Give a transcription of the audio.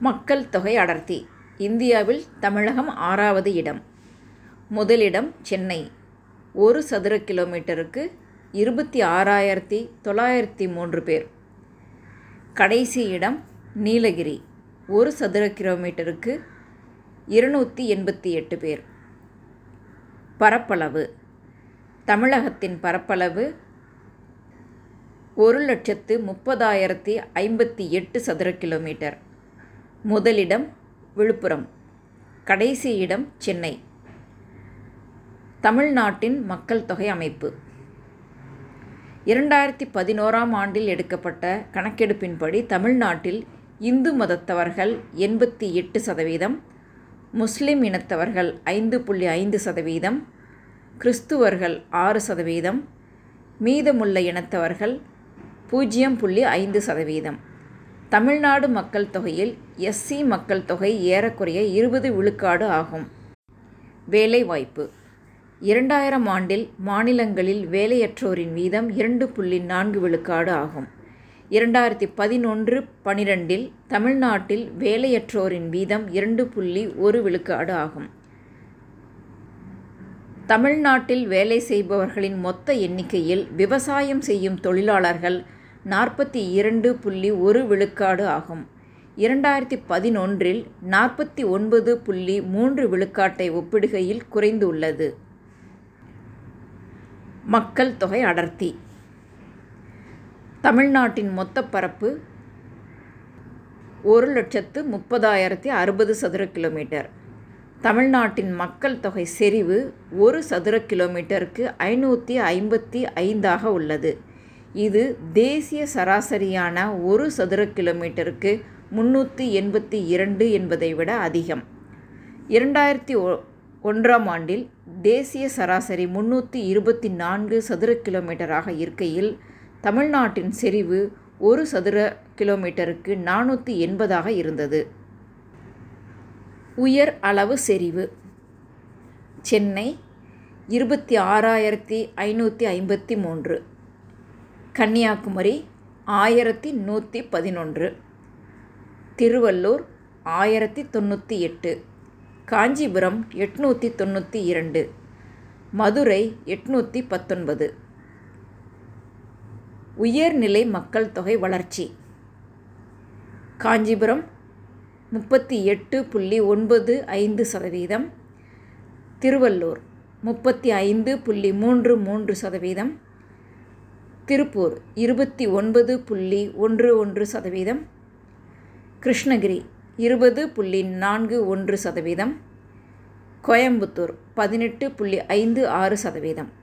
மக்கள் தொகை அடர்த்தி. இந்தியாவில் தமிழகம் ஆறாவது இடம். முதலிடம் சென்னை. ஒரு சதுர கிலோமீட்டருக்கு இருபத்தி ஆறாயிரத்தி தொள்ளாயிரத்தி மூன்று பேர். கடைசி இடம் நீலகிரி. ஒரு சதுர கிலோமீட்டருக்கு இருநூற்றி எண்பத்தி எட்டு பேர். பரப்பளவு. தமிழகத்தின் பரப்பளவு ஒரு லட்சத்து முப்பதாயிரத்தி ஐம்பத்தி எட்டு சதுர கிலோமீட்டர். முதலிடம் விழுப்புரம் கடைசி இடம் சென்னை. தமிழ்நாட்டின் மக்கள் தொகை அமைப்பு. இரண்டாயிரத்தி பதினோராம் ஆண்டில் எடுக்கப்பட்ட கணக்கெடுப்பின்படி தமிழ்நாட்டில் இந்து மதத்தவர்கள் எண்பத்தி எட்டு சதவீதம் முஸ்லிம் இனத்தவர்கள் ஐந்து புள்ளி ஐந்து சதவீதம் கிறிஸ்துவர்கள் ஆறு சதவீதம் மீதமுள்ள இனத்தவர்கள் பூஜ்ஜியம் புள்ளி ஐந்து சதவீதம். தமிழ்நாடு மக்கள் தொகையில் எஸ்சி மக்கள் தொகை ஏறக்குறைய இருபது விழுக்காடு ஆகும். வேலைவாய்ப்பு. இரண்டாயிரம் ஆண்டில் மாநிலங்களில் வேலையற்றோரின் வீதம் இரண்டு புள்ளி நான்கு விழுக்காடு ஆகும். இரண்டாயிரத்தி பதினொன்று பனிரெண்டில் தமிழ்நாட்டில் வேலையற்றோரின் வீதம் இரண்டு புள்ளி ஒரு விழுக்காடு ஆகும். தமிழ்நாட்டில் வேலை செய்பவர்களின் மொத்த எண்ணிக்கையில் விவசாயம் செய்யும் தொழிலாளர்கள் நாற்பத்தி இரண்டு புள்ளி ஒரு விழுக்காடு ஆகும். இரண்டாயிரத்தி பதினொன்றில் நாற்பத்தி ஒன்பது புள்ளி மூன்று விழுக்காட்டை ஒப்பிடுகையில் குறைந்துள்ளது. மக்கள் தொகை அடர்த்தி. தமிழ்நாட்டின் மொத்த பரப்பு ஒரு லட்சத்து முப்பதாயிரத்தி அறுபது சதுர கிலோமீட்டர். தமிழ்நாட்டின் மக்கள் தொகை செறிவு ஒரு சதுர கிலோமீட்டருக்கு ஐநூற்றி ஐம்பத்தி ஐந்தாக உள்ளது. இது தேசிய சராசரியான ஒரு சதுர கிலோமீட்டருக்கு முன்னூற்றி எண்பத்தி இரண்டு என்பதை விட அதிகம். இரண்டாயிரத்தி ஒ ஒன்றாம் ஆண்டில் தேசிய சராசரி முன்னூற்றி இருபத்தி நான்கு சதுர கிலோமீட்டராக இருக்கையில் தமிழ்நாட்டின் செறிவு ஒரு சதுர கிலோமீட்டருக்கு நானூற்றி எண்பதாக இருந்தது. உயர் அளவு செறிவு. சென்னை இருபத்தி ஆறாயிரத்தி ஐநூற்றி ஐம்பத்தி மூன்று. கன்னியாகுமரி ஆயிரத்தி நூற்றி பதினொன்று. திருவள்ளூர் ஆயிரத்தி தொண்ணூற்றி எட்டு. காஞ்சிபுரம் எட்நூற்றி தொண்ணூற்றி இரண்டு. மதுரை எட்நூற்றி பத்தொன்பது. உயர்நிலை மக்கள் தொகை வளர்ச்சி. காஞ்சிபுரம் முப்பத்தி எட்டு புள்ளி ஒன்பது ஐந்து சதவீதம். திருவள்ளூர் முப்பத்தி ஐந்து புள்ளி மூன்று மூன்று சதவீதம். திருப்பூர் இருபத்தி ஒன்பது புள்ளி ஒன்று ஒன்று சதவீதம். கிருஷ்ணகிரி இருபது புள்ளி நான்கு ஒன்று சதவீதம். கோயம்புத்தூர் பதினெட்டு புள்ளி ஐந்து ஆறு சதவீதம்.